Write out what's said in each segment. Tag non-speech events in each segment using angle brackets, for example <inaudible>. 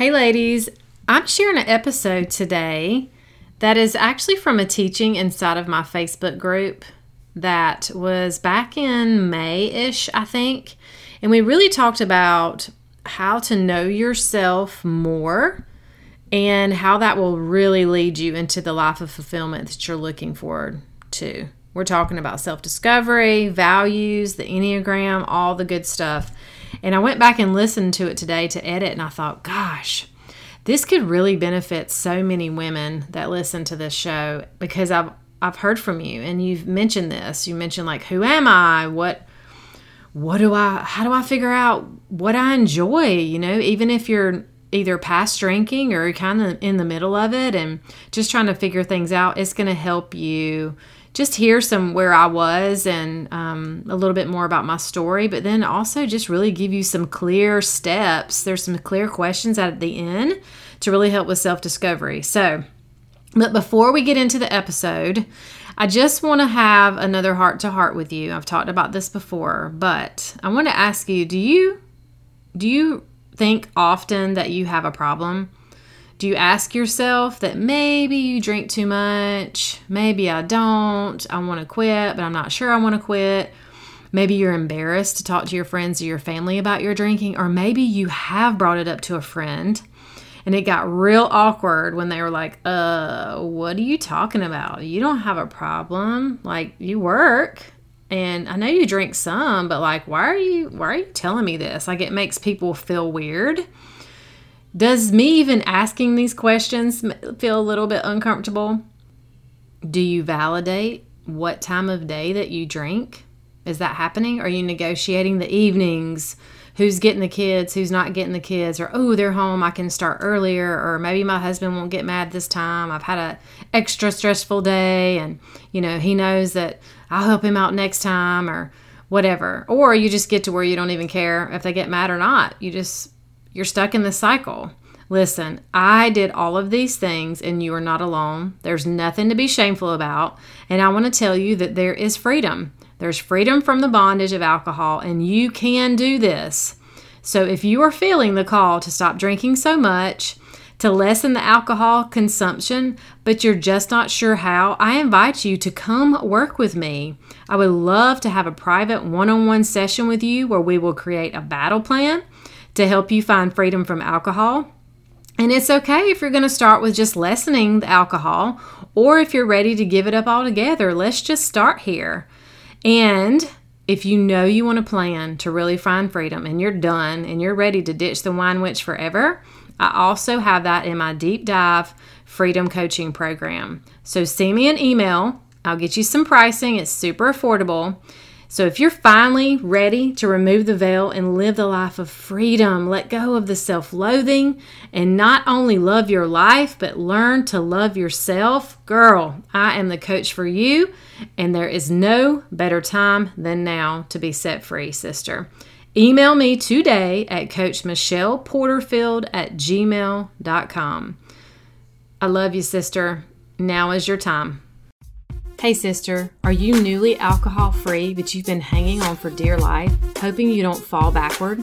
Hey, ladies, I'm sharing an episode today that is actually from a teaching inside of my Facebook group that was back in May ish, I think. And we really talked about how to know yourself more and how that will really lead you into the life of fulfillment that you're looking forward to. We're talking about self discovery, values, the Enneagram, all the good stuff. And I went back and listened to it today to edit, and I thought, gosh, this could really benefit so many women that listen to this show because I've I've heard from you and you've mentioned this. You mentioned like who am I? What what do I how do I figure out what I enjoy, you know, even if you're either past drinking or kind of in the middle of it and just trying to figure things out, it's going to help you just hear some where I was and um, a little bit more about my story, but then also just really give you some clear steps. There's some clear questions at the end to really help with self discovery. So, but before we get into the episode, I just want to have another heart to heart with you. I've talked about this before, but I want to ask you, do you do you think often that you have a problem? Do you ask yourself that maybe you drink too much? Maybe I don't. I want to quit, but I'm not sure I want to quit. Maybe you're embarrassed to talk to your friends or your family about your drinking, or maybe you have brought it up to a friend and it got real awkward when they were like, uh, what are you talking about? You don't have a problem. Like, you work and I know you drink some, but like, why are you, why are you telling me this? Like, it makes people feel weird does me even asking these questions feel a little bit uncomfortable? Do you validate what time of day that you drink? Is that happening? Are you negotiating the evenings? Who's getting the kids? Who's not getting the kids? Or oh, they're home. I can start earlier. Or maybe my husband won't get mad this time. I've had a extra stressful day, and you know he knows that I'll help him out next time, or whatever. Or you just get to where you don't even care if they get mad or not. You just you're stuck in the cycle. Listen, I did all of these things and you are not alone. There's nothing to be shameful about. And I want to tell you that there is freedom. There's freedom from the bondage of alcohol, and you can do this. So if you are feeling the call to stop drinking so much, to lessen the alcohol consumption, but you're just not sure how, I invite you to come work with me. I would love to have a private one on one session with you where we will create a battle plan to help you find freedom from alcohol. And it's okay if you're going to start with just lessening the alcohol, or if you're ready to give it up altogether. Let's just start here. And if you know you want to plan to really find freedom and you're done and you're ready to ditch the wine witch forever, I also have that in my deep dive freedom coaching program. So send me an email. I'll get you some pricing. It's super affordable. So, if you're finally ready to remove the veil and live the life of freedom, let go of the self loathing, and not only love your life, but learn to love yourself, girl, I am the coach for you, and there is no better time than now to be set free, sister. Email me today at coachmichelleporterfield at gmail.com. I love you, sister. Now is your time. Hey, sister, are you newly alcohol free, but you've been hanging on for dear life, hoping you don't fall backward?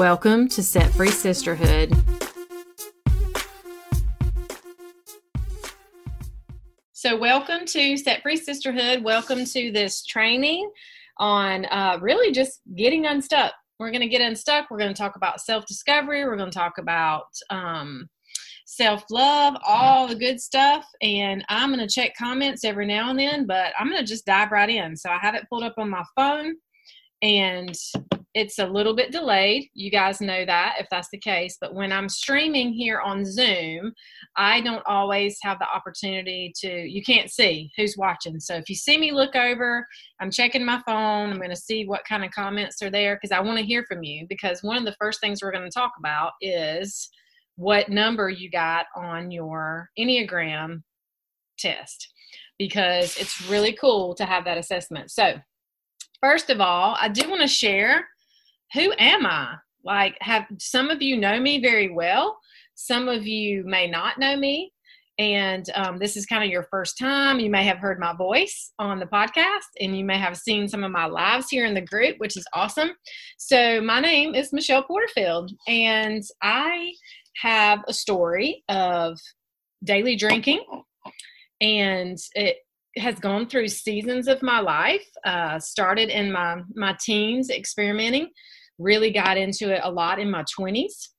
Welcome to Set Free Sisterhood. So, welcome to Set Free Sisterhood. Welcome to this training on uh, really just getting unstuck. We're going to get unstuck. We're going to talk about self discovery. We're going to talk about um, self love, all the good stuff. And I'm going to check comments every now and then, but I'm going to just dive right in. So I have it pulled up on my phone and it's a little bit delayed. You guys know that if that's the case. But when I'm streaming here on Zoom, I don't always have the opportunity to, you can't see who's watching. So if you see me look over, I'm checking my phone. I'm going to see what kind of comments are there because I want to hear from you. Because one of the first things we're going to talk about is what number you got on your Enneagram test because it's really cool to have that assessment. So, first of all, I do want to share who am I? Like, have some of you know me very well, some of you may not know me. And um, this is kind of your first time. You may have heard my voice on the podcast, and you may have seen some of my lives here in the group, which is awesome. So, my name is Michelle Porterfield, and I have a story of daily drinking, and it has gone through seasons of my life. Uh, started in my my teens, experimenting. Really got into it a lot in my twenties.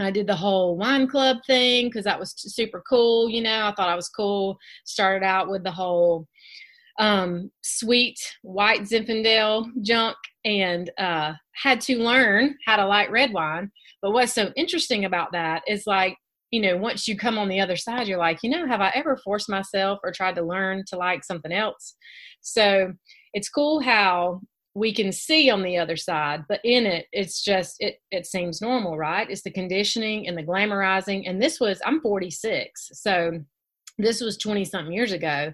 I did the whole wine club thing because that was super cool. You know, I thought I was cool. Started out with the whole um, sweet white Zinfandel junk and uh, had to learn how to like red wine. But what's so interesting about that is like, you know, once you come on the other side, you're like, you know, have I ever forced myself or tried to learn to like something else? So it's cool how we can see on the other side, but in it, it's just, it, it seems normal, right? It's the conditioning and the glamorizing. And this was, I'm 46. So this was 20 something years ago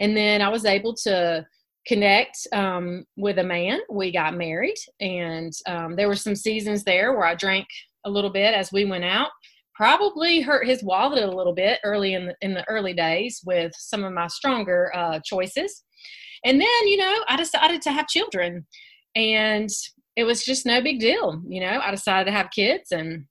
and then I was able to connect um, with a man. We got married, and um, there were some seasons there where I drank a little bit as we went out. Probably hurt his wallet a little bit early in the, in the early days with some of my stronger uh, choices. And then, you know, I decided to have children, and it was just no big deal. You know, I decided to have kids, and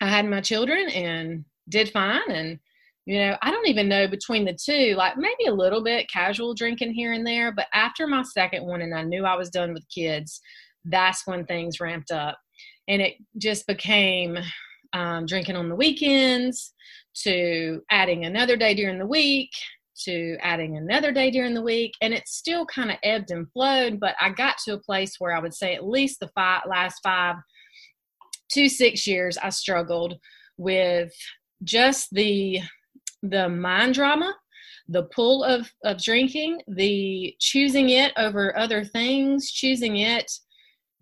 I had my children and did fine. And you know, I don't even know between the two, like maybe a little bit casual drinking here and there. But after my second one, and I knew I was done with kids, that's when things ramped up. And it just became um, drinking on the weekends to adding another day during the week to adding another day during the week. And it still kind of ebbed and flowed. But I got to a place where I would say at least the five, last five to six years, I struggled with just the the mind drama, the pull of, of drinking, the choosing it over other things, choosing it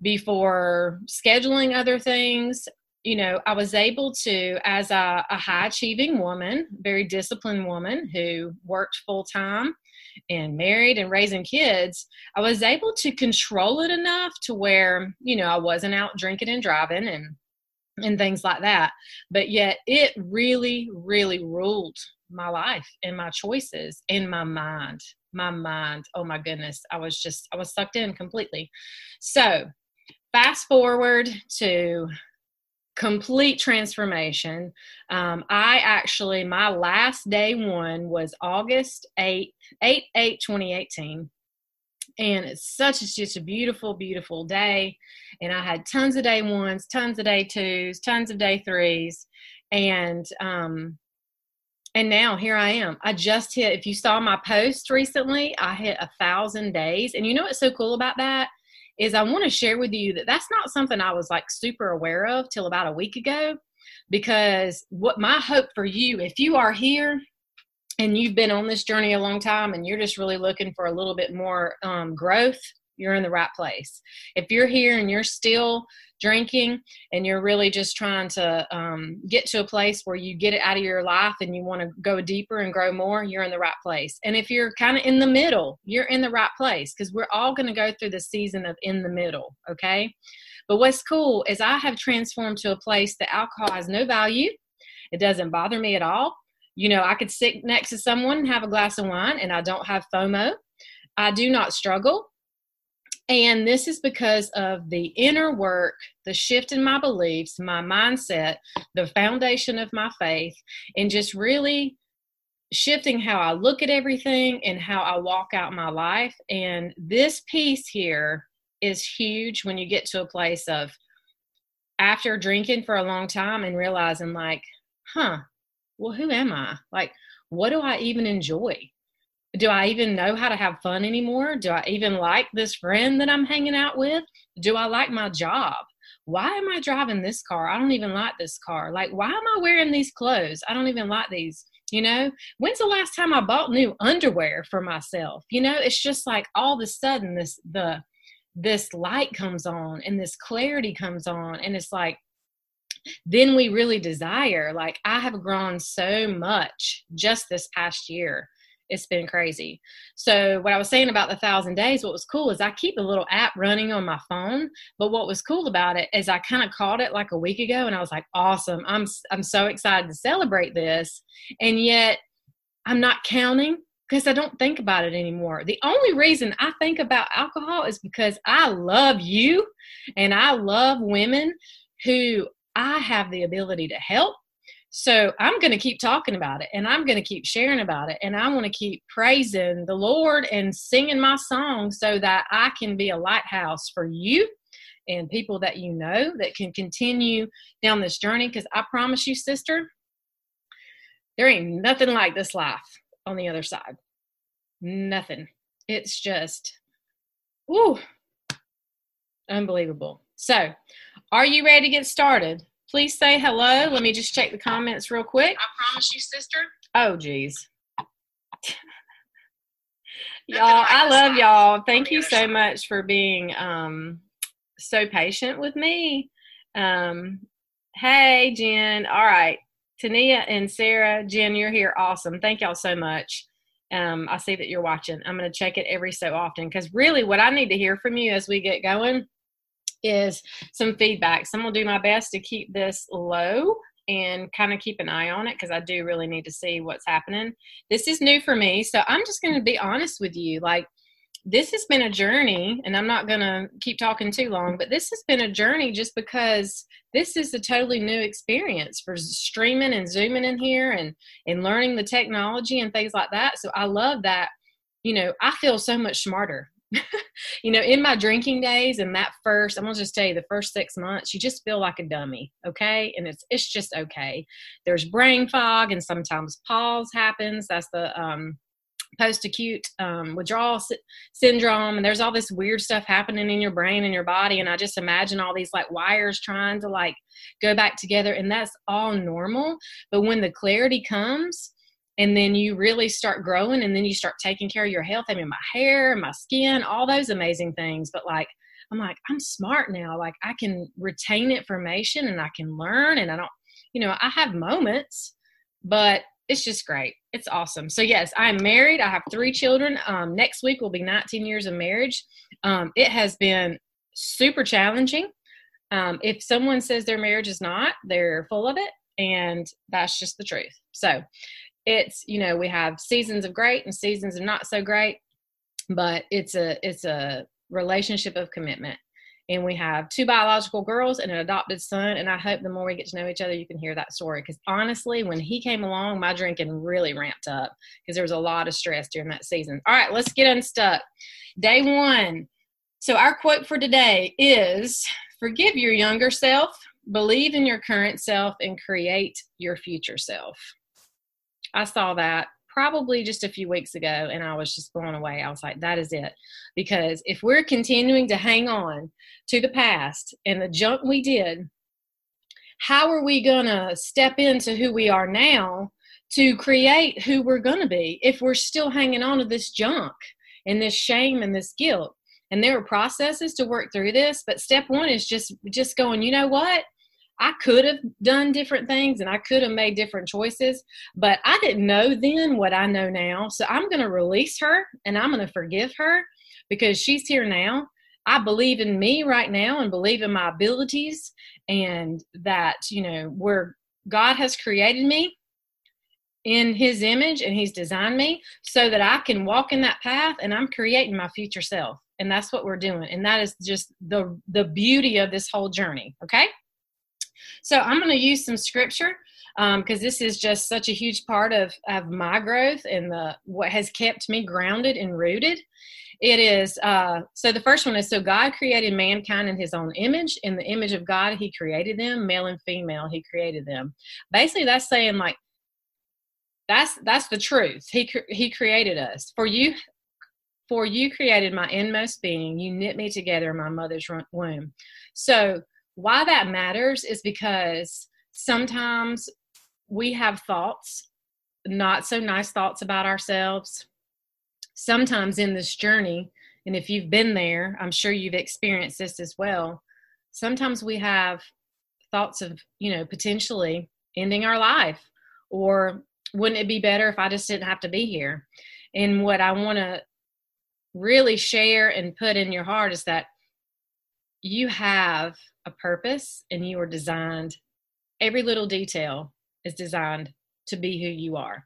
before scheduling other things. You know, I was able to, as a, a high achieving woman, very disciplined woman who worked full time and married and raising kids, I was able to control it enough to where, you know, I wasn't out drinking and driving and and things like that. But yet it really, really ruled my life and my choices in my mind. My mind. Oh my goodness. I was just, I was sucked in completely. So fast forward to complete transformation. Um, I actually, my last day one was August 8, 8, 8, 2018 and it's such it's just a beautiful beautiful day. And i had tons of day ones tons of day twos tons of day threes. And um and now here i am. I just hit if you saw my post recently i hit a thousand days. And you know what's so cool about that is i want to share with you that that's not something i was like super aware of till about a week ago because what my hope for you if you are here and you've been on this journey a long time and you're just really looking for a little bit more um, growth, you're in the right place. If you're here and you're still drinking and you're really just trying to um, get to a place where you get it out of your life and you want to go deeper and grow more, you're in the right place. And if you're kind of in the middle, you're in the right place because we're all going to go through the season of in the middle, okay? But what's cool is I have transformed to a place that alcohol has no value. It doesn't bother me at all you know, I could sit next to someone and have a glass of wine and I don't have FOMO. I do not struggle. And this is because of the inner work, the shift in my beliefs, my mindset, the foundation of my faith, and just really shifting how I look at everything and how I walk out my life. And this piece here is huge when you get to a place of after drinking for a long time and realizing, like, huh, well, who am I? Like, what do I even enjoy? Do I even know how to have fun anymore? Do I even like this friend that I'm hanging out with? Do I like my job? Why am I driving this car? I don't even like this car. Like, why am I wearing these clothes? I don't even like these. You know, when's the last time I bought new underwear for myself? You know, it's just like all of a sudden this the this light comes on and this clarity comes on and it's like then we really desire like i have grown so much just this past year it's been crazy so what i was saying about the thousand days what was cool is i keep a little app running on my phone but what was cool about it is i kind of caught it like a week ago and i was like awesome i'm i'm so excited to celebrate this and yet i'm not counting because I don't think about it anymore. The only reason I think about alcohol is because I love you and I love women who I have the ability to help. So I'm going to keep talking about it and I'm going to keep sharing about it and I want to keep praising the Lord and singing my song so that I can be a lighthouse for you and people that you know that can continue down this journey because I promise you sister there ain't nothing like this life on the other side. Nothing. It's just whoo unbelievable. So, are you ready to get started? Please say hello. Let me just check the comments real quick. I promise you, sister. Oh, geez. y'all, I love y'all. Thank you so much for being um, so patient with me. Um, hey, Jen. All right. Tania and Sarah, Jen, you're here. Awesome. Thank y'all so much. Um, I see that you're watching. I'm going to check it every so often because really what I need to hear from you as we get going is some feedback. So I'm gonna do my best to keep this low and kind of keep an eye on it because I do really need to see what's happening. This is new for me, so I'm just gonna be honest with you. Like this has been a journey, and I'm not gonna keep talking too long, but this has been a journey just because this is a totally new experience for streaming and zooming in here and and learning the technology and things like that. So I love that. You know, I feel so much smarter <laughs> you know, in my drinking days and that first, I'm gonna just tell you the first six months, you just feel like a dummy, okay? And it's it's just okay. There's brain fog and sometimes PAWS happens. That's the um post-acute um, withdrawal sy- syndrome and there's all this weird stuff happening in your brain and your body and i just imagine all these like wires trying to like go back together and that's all normal but when the clarity comes and then you really start growing and then you start taking care of your health. I mean my hair my skin all those amazing things. But like i'm like i'm smart now. Like i can retain information and i can learn and i don't you know i have moments but it's just great. It's awesome. So yes i'm married. I have three children. Um, next week will be 19 years of marriage. Um, it has been super challenging. Um, if someone says their marriage is not they're full of it and that's just the truth. So it's you know we have seasons of great and seasons of not so great but it's a it's a relationship of commitment. And we have two biological girls and an adopted son and i hope the more we get to know each other you can hear that story. Because honestly when he came along my drinking really ramped up because there was a lot of stress during that season. All right let's get unstuck. Day one. So our quote for today is forgive your younger self believe in your current self and create your future self I saw that probably just a few weeks ago and I was just blown away. I was like, that is it. Because if we're continuing to hang on to the past and the junk we did, how are we going to step into who we are now to create who we're going to be if we're still hanging on to this junk and this shame and this guilt? And there are processes to work through this, but step one is just just going, you know what? I could have done different things and I could have made different choices, but I didn't know then what I know now. So I'm going to release her and I'm going to forgive her because she's here now. I believe in me right now and believe in my abilities and that, you know, where God has created me in his image and he's designed me so that I can walk in that path and I'm creating my future self. And that's what we're doing. And that is just the the beauty of this whole journey, okay? So I'm going to use some scripture because um, this is just such a huge part of, of my growth and the what has kept me grounded and rooted. It is uh, so the first one is so God created mankind in his own image. In the image of God, he created them, male and female, he created them. Basically, that's saying like that's that's the truth. He he created us. For you for you created my inmost being. You knit me together in my mother's womb. So why that matters is because sometimes we have thoughts, not so nice thoughts about ourselves. Sometimes in this journey, and if you've been there, I'm sure you've experienced this as well. Sometimes we have thoughts of, you know, potentially ending our life or wouldn't it be better if I just didn't have to be here? And what I want to really share and put in your heart is that you have a purpose and you are designed, every little detail is designed to be who you are.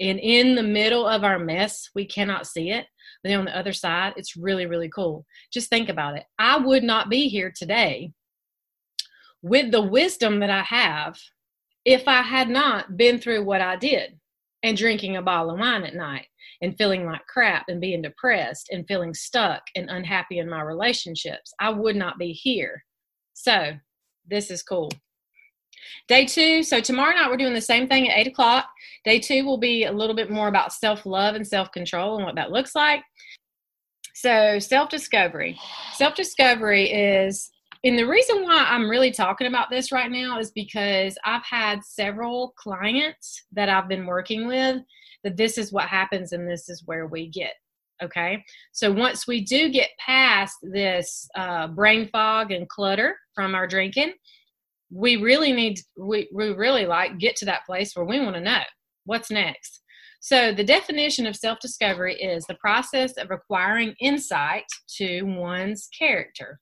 And in the middle of our mess, we cannot see it. But on the other side, it's really, really cool. Just think about it. I would not be here today with the wisdom that I have if I had not been through what I did and drinking a bottle of wine at night and feeling like crap and being depressed and feeling stuck and unhappy in my relationships, I would not be here. So, this is cool. Day two, so tomorrow night we're doing the same thing at 8 o'clock. Day two will be a little bit more about self love and self control and what that looks like. So, self discovery. Self discovery is and the reason why I'm really talking about this right now is because I've had several clients that I've been working with that this is what happens and this is where we get. Okay. So once we do get past this uh, brain fog and clutter from our drinking, we really need, we, we really like get to that place where we want to know what's next. So the definition of self discovery is the process of acquiring insight to one's character.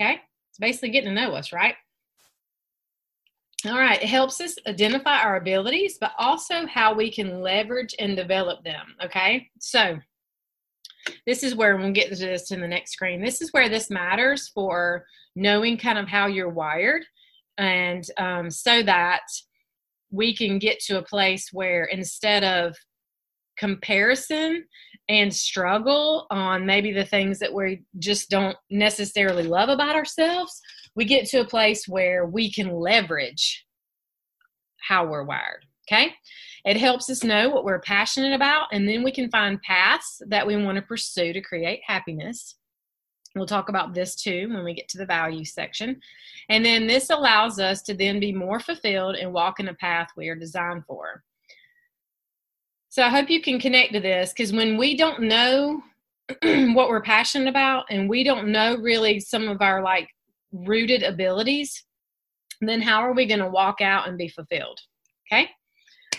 Okay it's basically getting to know us, right? All right, it helps us identify our abilities, but also how we can leverage and develop them. Okay, so this is where we'll get to this in the next screen. This is where this matters for knowing kind of how you're wired, and um, so that we can get to a place where instead of comparison and struggle on maybe the things that we just don't necessarily love about ourselves, we get to a place where we can leverage how we're wired. Okay. It helps us know what we're passionate about, and then we can find paths that we want to pursue to create happiness. We'll talk about this too when we get to the value section. And then this allows us to then be more fulfilled and walk in a path we are designed for. So I hope you can connect to this because when we don't know <clears throat> what we're passionate about and we don't know really some of our like rooted abilities, then how are we going to walk out and be fulfilled? Okay.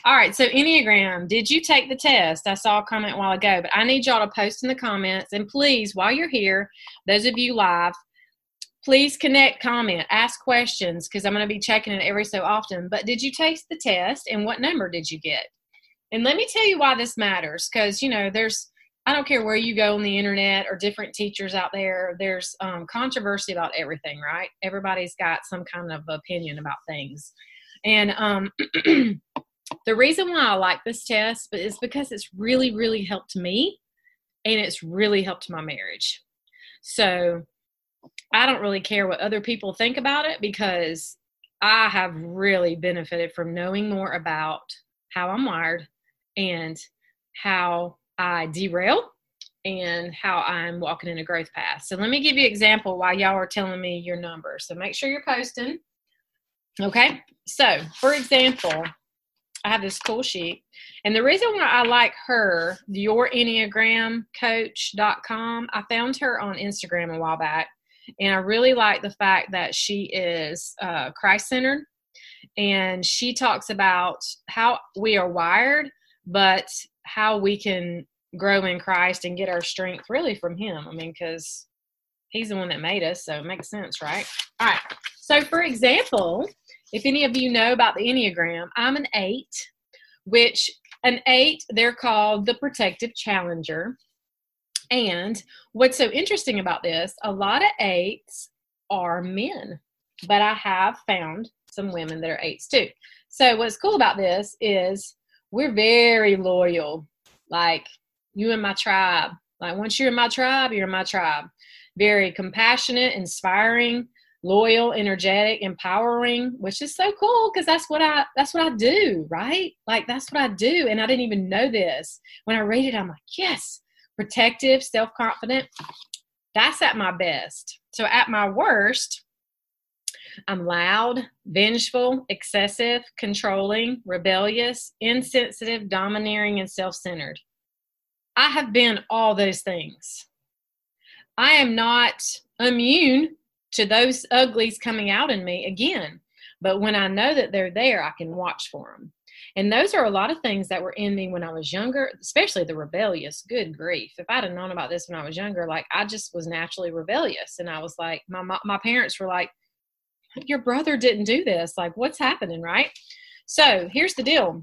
All right. So Enneagram, did you take the test? I saw a comment a while ago, but I need y'all to post in the comments and please, while you're here, those of you live, please connect, comment, ask questions because I'm going to be checking it every so often. But did you take the test and what number did you get? And let me tell you why this matters because, you know, there's, I don't care where you go on the internet or different teachers out there, there's um, controversy about everything, right? Everybody's got some kind of opinion about things. And um, <clears throat> the reason why I like this test is because it's really, really helped me and it's really helped my marriage. So I don't really care what other people think about it because I have really benefited from knowing more about how I'm wired and how I derail and how I'm walking in a growth path. So let me give you an example while y'all are telling me your numbers. So make sure you're posting. Okay. So for example, I have this cool sheet. And the reason why I like her, your Enneagram coach.com, I found her on Instagram a while back. And I really like the fact that she is uh, Christ centered and she talks about how we are wired but how we can grow in Christ and get our strength really from Him. I mean, because He's the one that made us, so it makes sense, right? All right. So, for example, if any of you know about the Enneagram, I'm an eight, which an eight, they're called the protective challenger. And what's so interesting about this, a lot of eights are men, but I have found some women that are eights too. So, what's cool about this is we're very loyal. Like you and my tribe. Like once you're in my tribe, you're in my tribe. Very compassionate, inspiring, loyal, energetic, empowering, which is so cool because that's what I that's what I do, right? Like that's what I do. And I didn't even know this. When I read it, I'm like, yes, protective, self-confident. That's at my best. So at my worst, I'm loud, vengeful, excessive, controlling, rebellious, insensitive, domineering, and self centered. I have been all those things. I am not immune to those uglies coming out in me again. But when I know that they're there, I can watch for them. And those are a lot of things that were in me when I was younger, especially the rebellious. Good grief. If I'd have known about this when I was younger, like I just was naturally rebellious. And I was like, my, my parents were like, your brother didn't do this. Like, what's happening, right? So here's the deal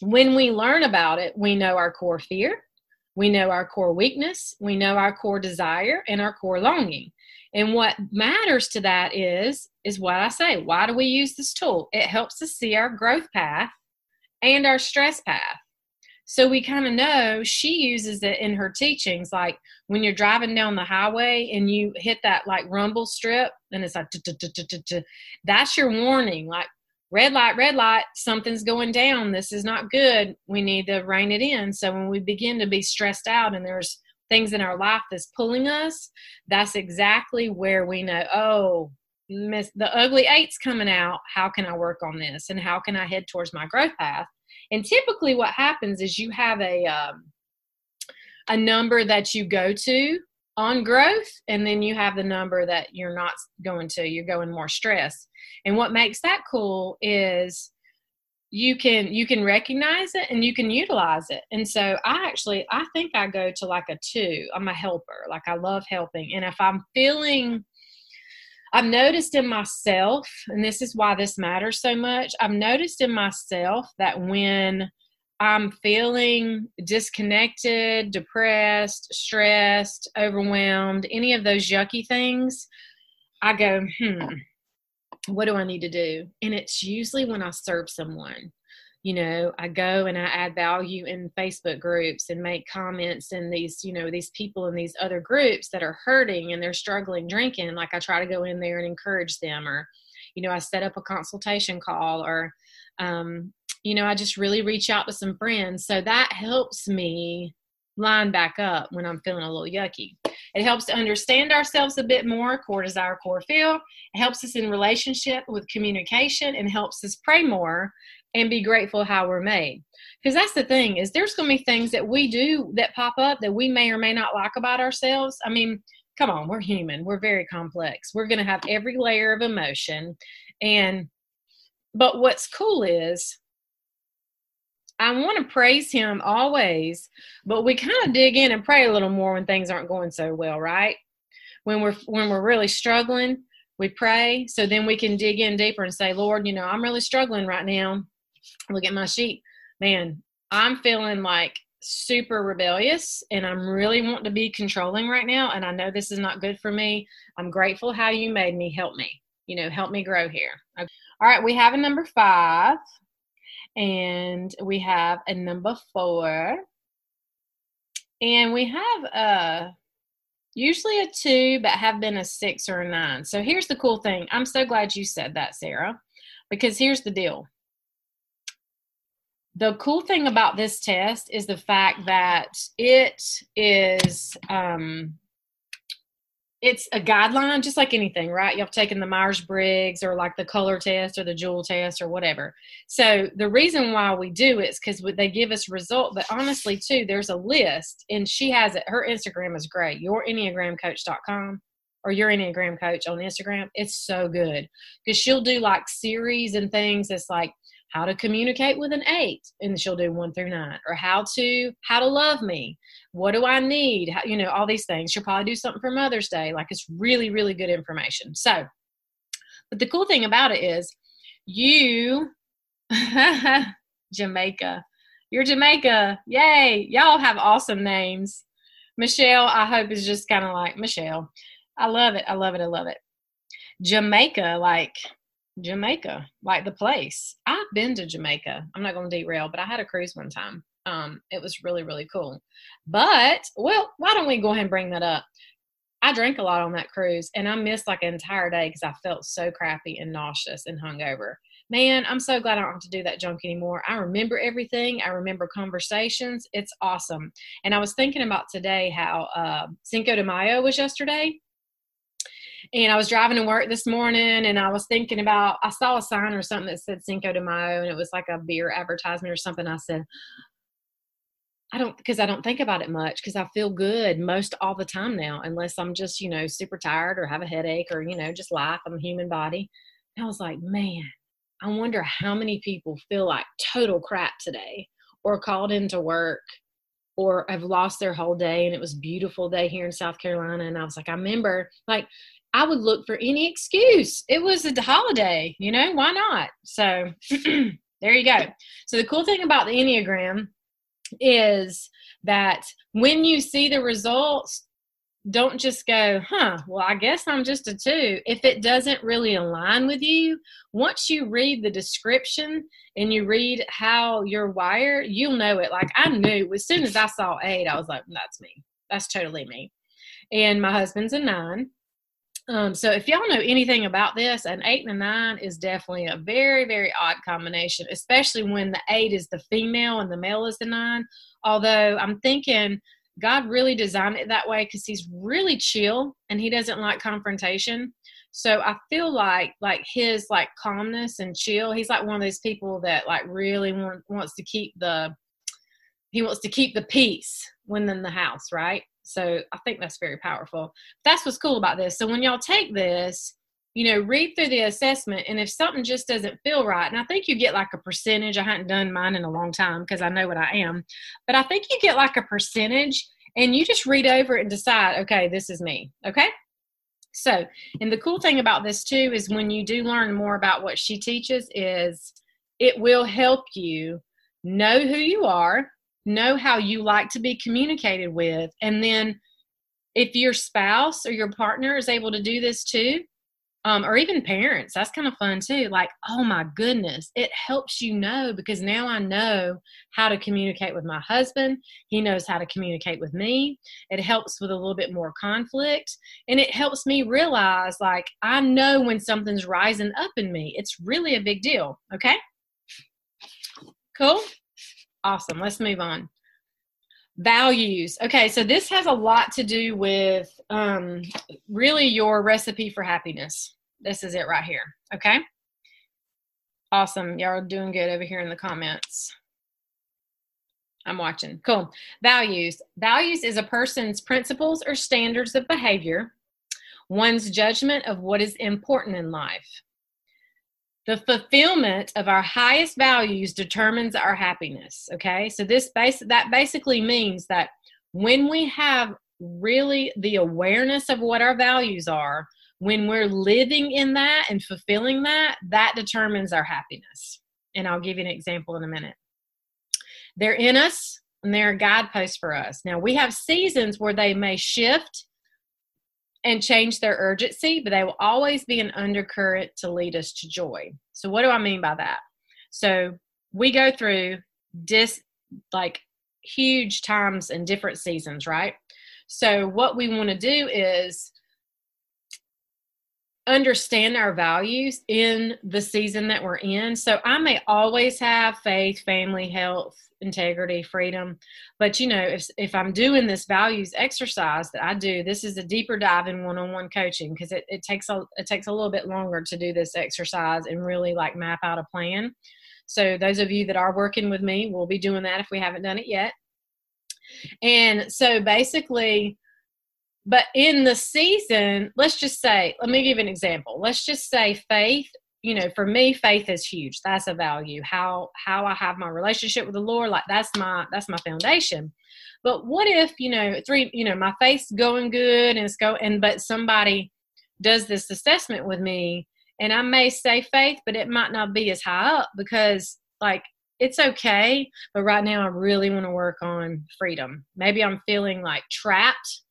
when we learn about it, we know our core fear, we know our core weakness, we know our core desire, and our core longing. And what matters to that is is what I say. Why do we use this tool? It helps us see our growth path and our stress path. So we kind of know she uses it in her teachings like when you're driving down the highway and you hit that like rumble strip and it's like that's your warning like red light, red light, something's going down. This is not good. We need to rein it in. So when we begin to be stressed out and there's things in our life that's pulling us, that's exactly where we know, oh, miss the ugly eight's coming out. How can I work on this? And how can I head towards my growth path? And typically what happens is you have a um, a number that you go to on growth and then you have the number that you're not going to you're going more stress and what makes that cool is you can you can recognize it and you can utilize it. And so i actually i think i go to like a two i'm a helper like i love helping. And if i'm feeling i've noticed in myself and this is why this matters so much i've noticed in myself that when I'm feeling disconnected, depressed, stressed, overwhelmed, any of those yucky things, I go, hmm, what do I need to do? And it's usually when I serve someone. You know, I go and I add value in Facebook groups and make comments in these, you know, these people in these other groups that are hurting and they're struggling drinking. Like I try to go in there and encourage them, or, you know, I set up a consultation call, or, um, you know, I just really reach out to some friends. So that helps me line back up when I'm feeling a little yucky. It helps to understand ourselves a bit more, core desire, core feel. It helps us in relationship with communication and helps us pray more and be grateful how we're made. Because that's the thing is there's going to be things that we do that pop up that we may or may not like about ourselves. I mean, come on, we're human. We're very complex. We're going to have every layer of emotion and but what's cool is I want to praise him always, but we kind of dig in and pray a little more when things aren't going so well, right? When we're when we're really struggling, we pray so then we can dig in deeper and say, Lord, you know, I'm really struggling right now. Look at my sheet. Man, I'm feeling like super rebellious and I'm really wanting to be controlling right now and I know this is not good for me. I'm grateful how you made me. Help me. You know, help me grow here. Okay. All right, we have a number 5 and we have a number four. And we have a usually a two but have been a six or a nine. So here's the cool thing. I'm so glad you said that sarah because here's the deal. The cool thing about this test is the fact that it is um, it's a guideline, just like anything, right? You've taken the Myers Briggs or like the color test or the jewel test or whatever. So the reason why we do it is because they give us result. But honestly, too, there's a list, and she has it. Her Instagram is great. YourEnneagramCoach.com or your Enneagram Coach on Instagram. It's so good because she'll do like series and things that's like how to communicate with an eight and she'll do one through nine or how to how to love me. What do i need? How, you know all these things. She'll probably do something for mother's day. Like it's really really good information. So but the cool thing about it is you <laughs> jamaica you're jamaica. Yay. Y'all have awesome names. Michelle i hope is just kind of like michelle i love it i love it i love it. Jamaica like Jamaica, like the place. I've been to Jamaica. I'm not going to derail, but I had a cruise one time. Um, it was really, really cool. But, well, why don't we go ahead and bring that up? I drank a lot on that cruise and I missed like an entire day because I felt so crappy and nauseous and hungover. Man, I'm so glad I don't have to do that junk anymore. I remember everything. I remember conversations. It's awesome. And I was thinking about today how uh, Cinco de Mayo was yesterday. And I was driving to work this morning and I was thinking about, I saw a sign or something that said Cinco de Mayo and it was like a beer advertisement or something. I said, I don't because I don't think about it much because I feel good most all the time now, unless I'm just, you know, super tired or have a headache or, you know, just life. I'm a human body. And I was like, man, I wonder how many people feel like total crap today or called into work or have lost their whole day and it was beautiful day here in South Carolina. And I was like, I remember like I would look for any excuse. It was a holiday, you know, why not? So <clears throat> there you go. So the cool thing about the Enneagram is that when you see the results, don't just go, huh, well, I guess I'm just a two. If it doesn't really align with you, once you read the description and you read how you're wired, you'll know it. Like I knew as soon as I saw eight, I was like, that's me. That's totally me. And my husband's a nine. Um, so if y'all know anything about this, an eight and a nine is definitely a very, very odd combination, especially when the eight is the female and the male is the nine. Although I'm thinking God really designed it that way because he's really chill and he doesn't like confrontation. So I feel like like his like calmness and chill. He's like one of those people that like really want, wants to keep the he wants to keep the peace when in the house, right? So I think that's very powerful. That's what's cool about this. So when y'all take this, you know, read through the assessment, and if something just doesn't feel right, and I think you get like a percentage. I hadn't done mine in a long time because I know what I am, but I think you get like a percentage, and you just read over it and decide, okay, this is me. Okay. So, and the cool thing about this too is when you do learn more about what she teaches, is it will help you know who you are know how you like to be communicated with. And then if your spouse or your partner is able to do this too um, or even parents that's kind of fun too like oh my goodness it helps you know because now i know how to communicate with my husband. He knows how to communicate with me. It helps with a little bit more conflict. And it helps me realize like i know when something's rising up in me. It's really a big deal okay? Cool Awesome. Let's move on. Values. Okay, so this has a lot to do with um, really your recipe for happiness. This is it right here. Okay. Awesome. Y'all are doing good over here in the comments. I'm watching. Cool. Values. Values is a person's principles or standards of behavior, one's judgment of what is important in life. The fulfillment of our highest values determines our happiness. Okay, so this base that basically means that when we have really the awareness of what our values are, when we're living in that and fulfilling that, that determines our happiness. And I'll give you an example in a minute. They're in us and they're a guidepost for us. Now, we have seasons where they may shift and change their urgency, but they will always be an undercurrent to lead us to joy. So, what do I mean by that? So, we go through dis like huge times and different seasons, right? So, what we want to do is understand our values in the season that we're in. So, I may always have faith, family, health, integrity, freedom. But you know, if if I'm doing this values exercise that I do, this is a deeper dive in one-on-one coaching because it, it takes a it takes a little bit longer to do this exercise and really like map out a plan. So those of you that are working with me will be doing that if we haven't done it yet. And so basically, but in the season, let's just say, let me give an example. Let's just say faith you know for me faith is huge. That's a value. How how i have my relationship with the lord like that's my that's my foundation. But what if you know three you know my faith's going good and it's going and but somebody does this assessment with me and i may say faith but it might not be as high up because like it's okay but right now i really want to work on freedom. Maybe i'm feeling like trapped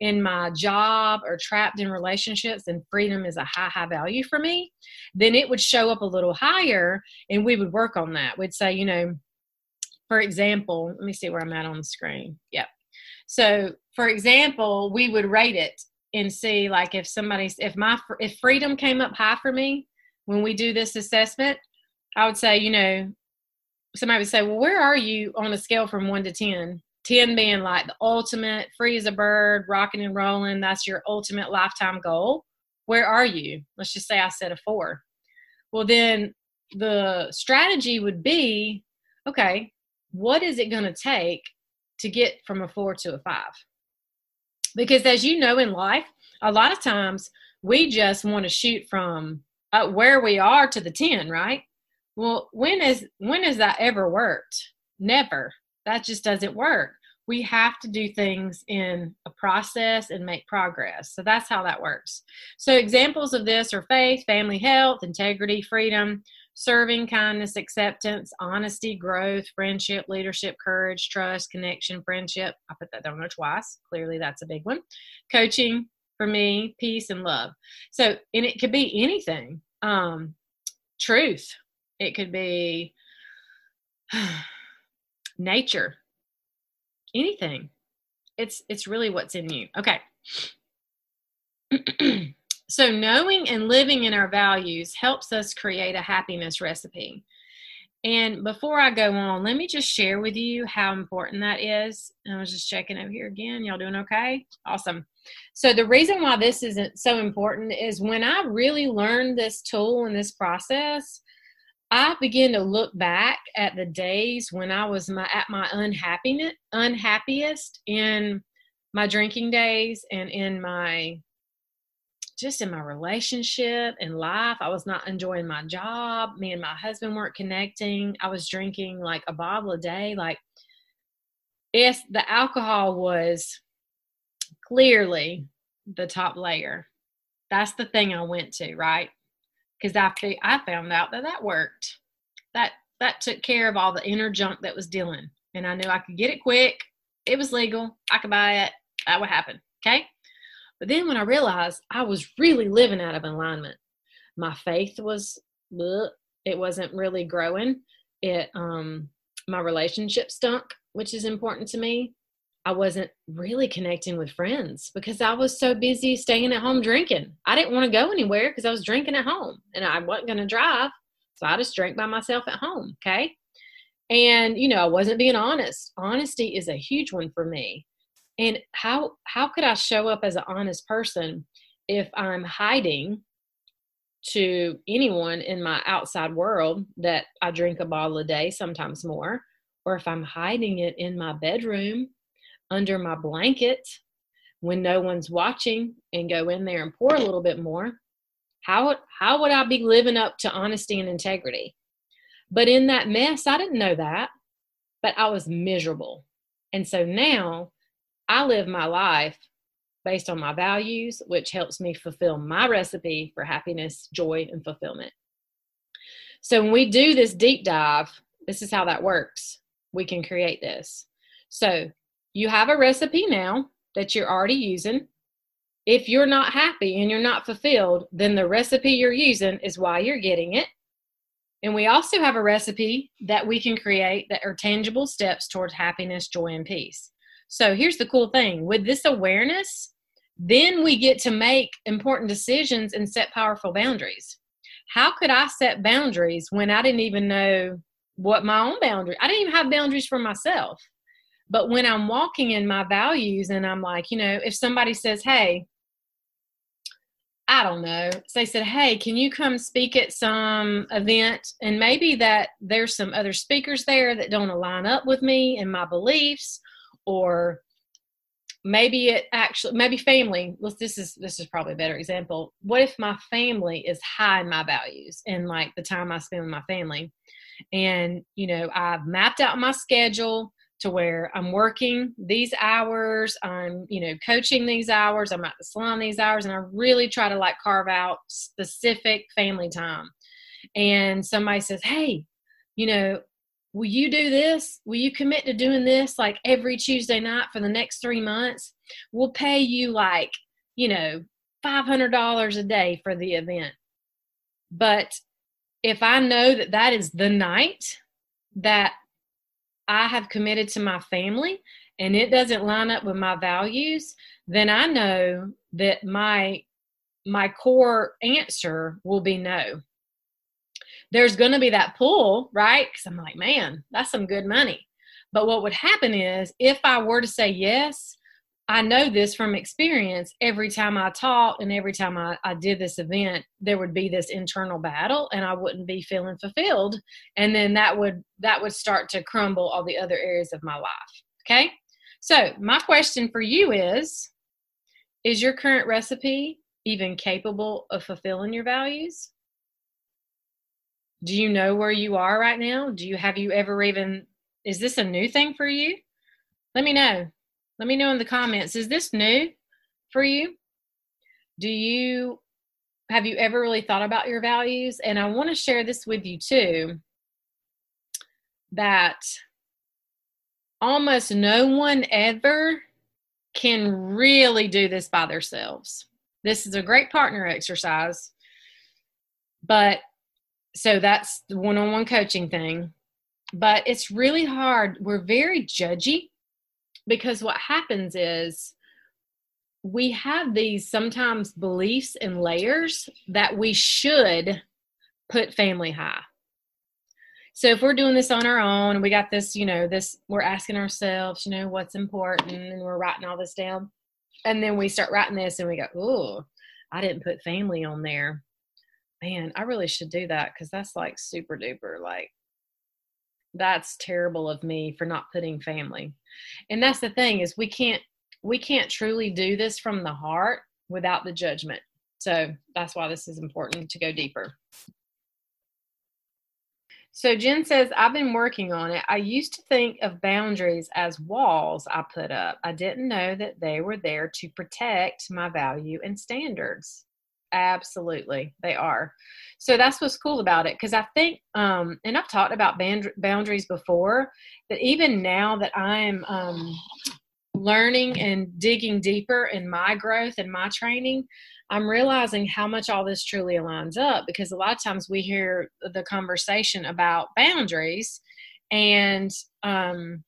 in my job or trapped in relationships and freedom is a high high value for me then it would show up a little higher and we would work on that. We'd say you know for example let me see where i'm at on the screen. Yep. So for example we would rate it and see like if somebody's if my if freedom came up high for me when we do this assessment i would say you know somebody would say well where are you on a scale from 1 to 10 10 being like the ultimate free as a bird rocking and rolling that's your ultimate lifetime goal. Where are you? Let's just say i said a 4 well then the strategy would be okay what is it going to take to get from a 4 to a 5 because as you know in life a lot of times we just want to shoot from uh, where we are to the 10 right? Well when is when has that ever worked? Never that just doesn't work we have to do things in a process and make progress so that's how that works so examples of this are faith family health integrity freedom serving, kindness, acceptance, honesty, growth, friendship, leadership, courage, trust, connection, friendship. I put that down there twice. Clearly, that's a big one. Coaching for me, peace and love. So, and it could be anything. Um, truth. It could be <sighs> nature. Anything. It's it's really what's in you. Okay. <clears throat> So, knowing and living in our values helps us create a happiness recipe. And before I go on, let me just share with you how important that is. I was just checking over here again. Y'all doing okay? Awesome. So, the reason why this isn't so important is when I really learned this tool and this process, I began to look back at the days when I was my, at my unhappiness, unhappiest in my drinking days and in my just in my relationship and life. I was not enjoying my job. Me and my husband weren't connecting. I was drinking like a bottle a day. Like, if the alcohol was clearly the top layer, that's the thing I went to, right? Because I, I found out that that worked. That that took care of all the inner junk that was dealing, and I knew I could get it quick. It was legal. I could buy it. That would happen. Okay. But then when I realized I was really living out of alignment, my faith was, it wasn't really growing. It, um, my relationship stunk, which is important to me. I wasn't really connecting with friends because I was so busy staying at home drinking. I didn't want to go anywhere because I was drinking at home and I wasn't going to drive. So I just drank by myself at home. Okay. And, you know, I wasn't being honest. Honesty is a huge one for me and how how could i show up as an honest person if i'm hiding to anyone in my outside world that i drink a bottle a day sometimes more or if i'm hiding it in my bedroom under my blanket when no one's watching and go in there and pour a little bit more how would how would i be living up to honesty and integrity but in that mess i didn't know that but i was miserable and so now I live my life based on my values, which helps me fulfill my recipe for happiness, joy, and fulfillment. So when we do this deep dive, this is how that works. We can create this. So you have a recipe now that you're already using. If you're not happy and you're not fulfilled, then the recipe you're using is why you're getting it. And we also have a recipe that we can create that are tangible steps towards happiness, joy, and peace. So here's the cool thing with this awareness, then we get to make important decisions and set powerful boundaries. How could I set boundaries when I didn't even know what my own boundary? I didn't even have boundaries for myself. But when I'm walking in my values and I'm like, you know, if somebody says, hey, I don't know. They said, Hey, can you come speak at some event? And maybe that there's some other speakers there that don't align up with me and my beliefs, or maybe it actually maybe family this is this is probably a better example what if my family is high in my values and like the time i spend with my family and you know i've mapped out my schedule to where i'm working these hours i'm you know coaching these hours i'm at the salon these hours and i really try to like carve out specific family time and somebody says hey you know will you do this? Will you commit to doing this like every Tuesday night for the next three months? We'll pay you like, you know, $500 a day for the event. But if I know that that is the night that I have committed to my family and it doesn't line up with my values, then I know that my my core answer will be no. There's going to be that pull, right? Cuz I'm like, man, that's some good money. But what would happen is if I were to say yes, I know this from experience. Every time I taught and every time I, I did this event, there would be this internal battle and I wouldn't be feeling fulfilled. And then that would that would start to crumble all the other areas of my life. Okay. So my question for you is is your current recipe even capable of fulfilling your values? Do you know where you are right now? Do you have you ever even is this a new thing for you? Let me know. Let me know in the comments. Is this new for you? Do you have you ever really thought about your values? And I want to share this with you too that almost no one ever can really do this by themselves. This is a great partner exercise. But so that's the one on one coaching thing. But it's really hard. We're very judgy because what happens is we have these sometimes beliefs and layers that we should put family high. So if we're doing this on our own we got this, you know, this we're asking ourselves, you know, what's important and we're writing all this down. And then we start writing this and we go, "Oh, I didn't put family on there." Man, I really should do that cuz that's like super duper like that's terrible of me for not putting family and that's the thing is we can't we can't truly do this from the heart without the judgment so that's why this is important to go deeper so Jen says, I've been working on it. I used to think of boundaries as walls I put up. I didn't know that they were there to protect my value and standards. Absolutely, they are. So that's what's cool about it because I think, um, and I've talked about band- boundaries before, that even now that I'm um, learning and digging deeper in my growth and my training, I'm realizing how much all this truly aligns up because a lot of times we hear the conversation about boundaries and um,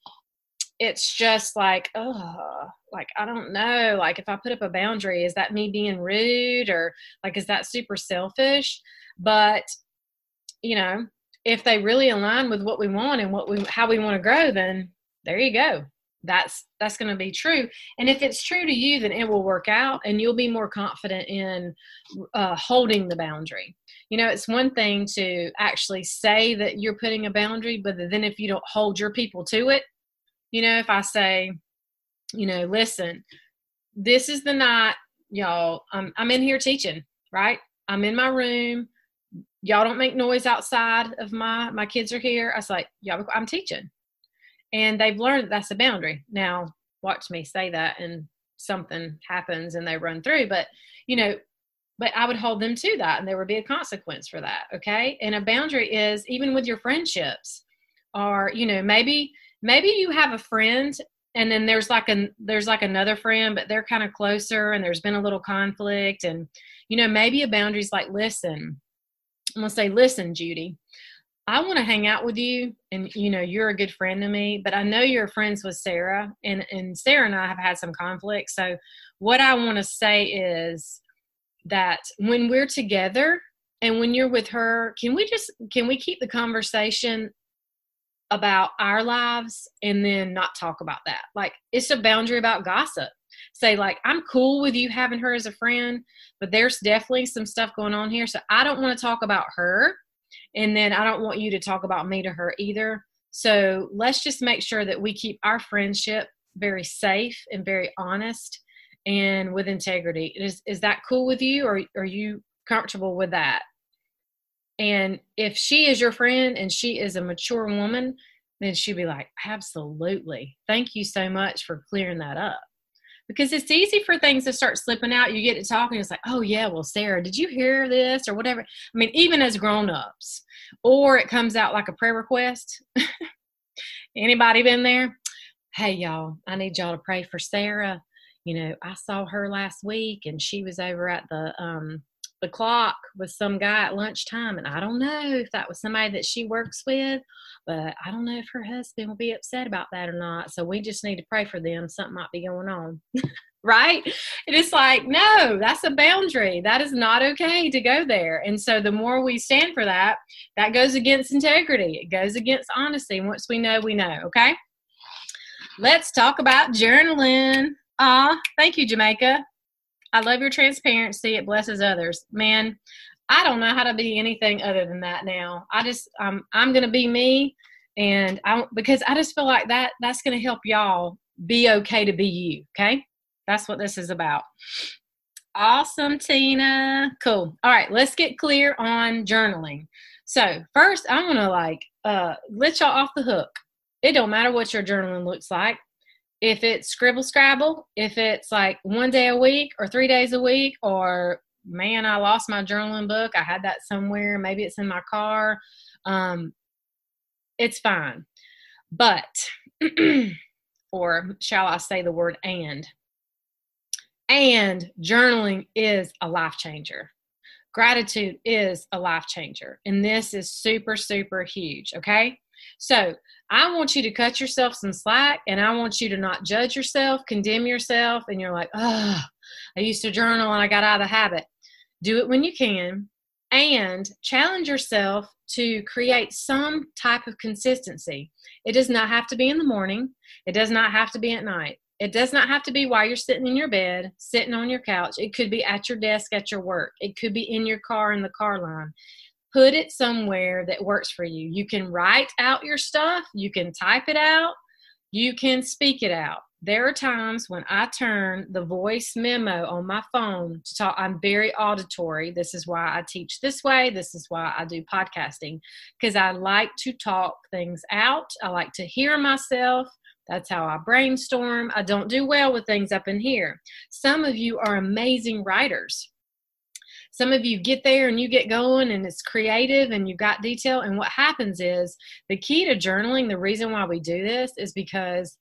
it's just like, oh, like I don't know, like if I put up a boundary, is that me being rude or like is that super selfish? But you know, if they really align with what we want and what we how we want to grow, then there you go. That's that's going to be true. And if it's true to you, then it will work out, and you'll be more confident in uh, holding the boundary. You know, it's one thing to actually say that you're putting a boundary, but then if you don't hold your people to it, you know, if I say, you know, listen, this is the night, y'all, I'm, I'm in here teaching, right? I'm in my room. Y'all don't make noise outside of my, my kids are here. I was like, y'all, I'm teaching. And they've learned that that's a boundary. Now, watch me say that and something happens and they run through. But, you know, but I would hold them to that and there would be a consequence for that. Okay. And a boundary is even with your friendships or, you know, maybe maybe you have a friend and then there's like a there's like another friend but they're kind of closer and there's been a little conflict and you know maybe a boundary's like listen i'm gonna say listen judy i want to hang out with you and you know you're a good friend to me but i know you're friends with sarah and and sarah and i have had some conflict so what i want to say is that when we're together and when you're with her can we just can we keep the conversation about our lives and then not talk about that. Like it's a boundary about gossip. Say like I'm cool with you having her as a friend, but there's definitely some stuff going on here. So I don't want to talk about her and then I don't want you to talk about me to her either. So let's just make sure that we keep our friendship very safe and very honest and with integrity. Is is that cool with you or are you comfortable with that? And if she is your friend and she is a mature woman, then she'd be like, Absolutely. Thank you so much for clearing that up. Because it's easy for things to start slipping out. You get to talking, it's like, Oh, yeah, well, Sarah, did you hear this or whatever? I mean, even as grown ups, or it comes out like a prayer request. <laughs> Anybody been there? Hey, y'all, I need y'all to pray for Sarah. You know, I saw her last week and she was over at the um, the clock with some guy at lunchtime. And I don't know if that was somebody that she works with, but I don't know if her husband will be upset about that or not. So we just need to pray for them. Something might be going on. <laughs> right? And it's like, no, that's a boundary. That is not okay to go there. And so the more we stand for that, that goes against integrity. It goes against honesty. Once we know, we know. Okay. Let's talk about journaling. Ah, thank you, Jamaica. I love your transparency. It blesses others. Man, I don't know how to be anything other than that now. I just um, I'm gonna be me, and I because I just feel like that that's gonna help y'all be okay to be you. Okay, that's what this is about. Awesome, Tina. Cool. All right, let's get clear on journaling. So first, I'm going to like uh, let y'all off the hook. It don't matter what your journaling looks like if it's scribble scrabble, if it's like one day a week or three days a week, or man, I lost my journaling book. I had that somewhere. Maybe it's in my car. Um, it's fine. But, <clears throat> or shall I say the word and? And journaling is a life changer. Gratitude is a life changer. And this is super, super huge. Okay. So I want you to cut yourself some slack and I want you to not judge yourself, condemn yourself, and you're like, oh, I used to journal and I got out of the habit. Do it when you can and challenge yourself to create some type of consistency. It does not have to be in the morning, it does not have to be at night. It does not have to be while you're sitting in your bed, sitting on your couch. It could be at your desk at your work. It could be in your car in the car line put it somewhere that works for you. You can write out your stuff, you can type it out, you can speak it out. There are times when I turn the voice memo on my phone to talk. I'm very auditory. This is why I teach this way. This is why I do podcasting because I like to talk things out. I like to hear myself. That's how I brainstorm. I don't do well with things up in here. Some of you are amazing writers some of you get there and you get going and it's creative and you've got detail. And what happens is the key to journaling the reason why we do this is because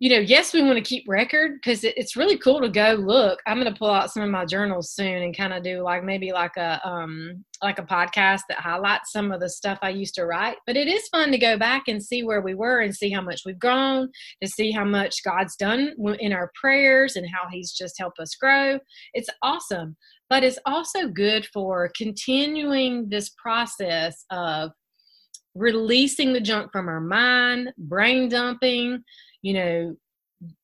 you know, yes, we want to keep record because it's really cool to go look. I'm going to pull out some of my journals soon and kind of do like maybe like a um like a podcast that highlights some of the stuff I used to write. But it is fun to go back and see where we were and see how much we've grown, to see how much God's done in our prayers and how He's just helped us grow. It's awesome, but it's also good for continuing this process of releasing the junk from our mind, brain dumping you know,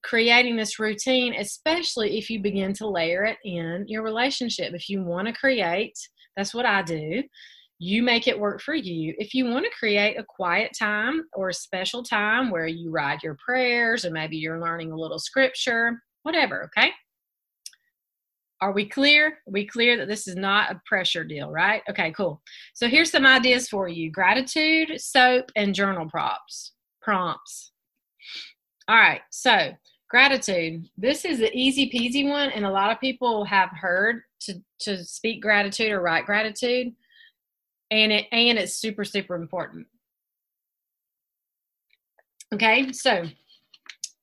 creating this routine, especially if you begin to layer it in your relationship. If you want to create, that's what I do. You make it work for you. If you want to create a quiet time or a special time where you write your prayers or maybe you're learning a little scripture, whatever, okay? Are we clear? Are we clear that this is not a pressure deal, right? Okay, cool. So here's some ideas for you gratitude, soap, and journal props. Prompts. All right. So, gratitude. This is the easy peasy one, and a lot of people have heard to to speak gratitude or write gratitude, and it and it's super super important. Okay, so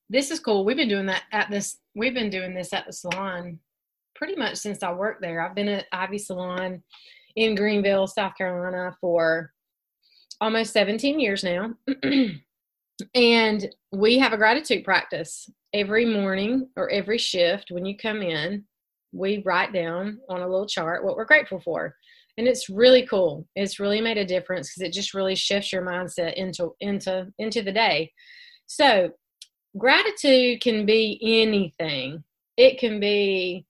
this is cool. We've been doing that at this. We've been doing this at the salon pretty much since I worked there. I've been at Ivy Salon in Greenville, South Carolina, for almost 17 years now. <clears throat> And we have a gratitude practice every morning or every shift when you come in. We write down on a little chart what we're grateful for. And it's really cool. It's really made a difference because it just really shifts your mindset into into into the day. So, gratitude can be anything. It can be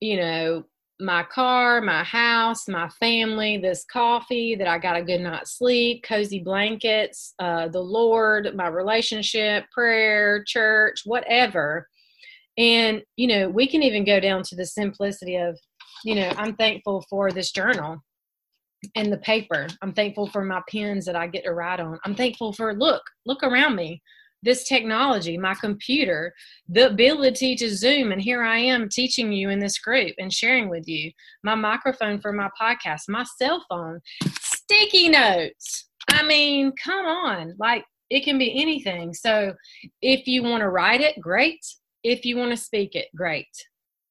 you know, my car, my house, my family, this coffee, that I got a good night's sleep, cozy blankets, uh, the Lord, my relationship, prayer, church, whatever. And, you know, we can even go down to the simplicity of, you know, I'm thankful for this journal and the paper. I'm thankful for my pens that I get to write on. I'm thankful for, look, look around me this technology, my computer, the ability to Zoom. And here I am teaching you in this group and sharing with you my microphone for my podcast, my cell phone, sticky notes. I mean, come on. Like, it can be anything. So, if you want to write it, great. If you want to speak it, great.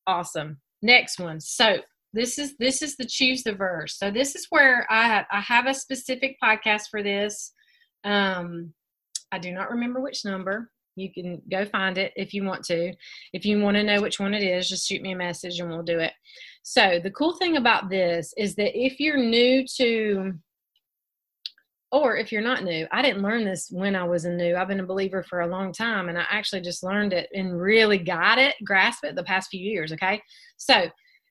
Awesome. next one. So this is this is the choose the verse. So this is where I have I have a specific podcast for this. Um, I do not remember which number. You can go find it if you want to. If you want to know which one it is, just shoot me a message and we'll do it. So, the cool thing about this is that if you're new to, or if you're not new, I didn't learn this when I was a new. I've been a believer for a long time and I actually just learned it and really got it, grasp it the past few years. Okay. So,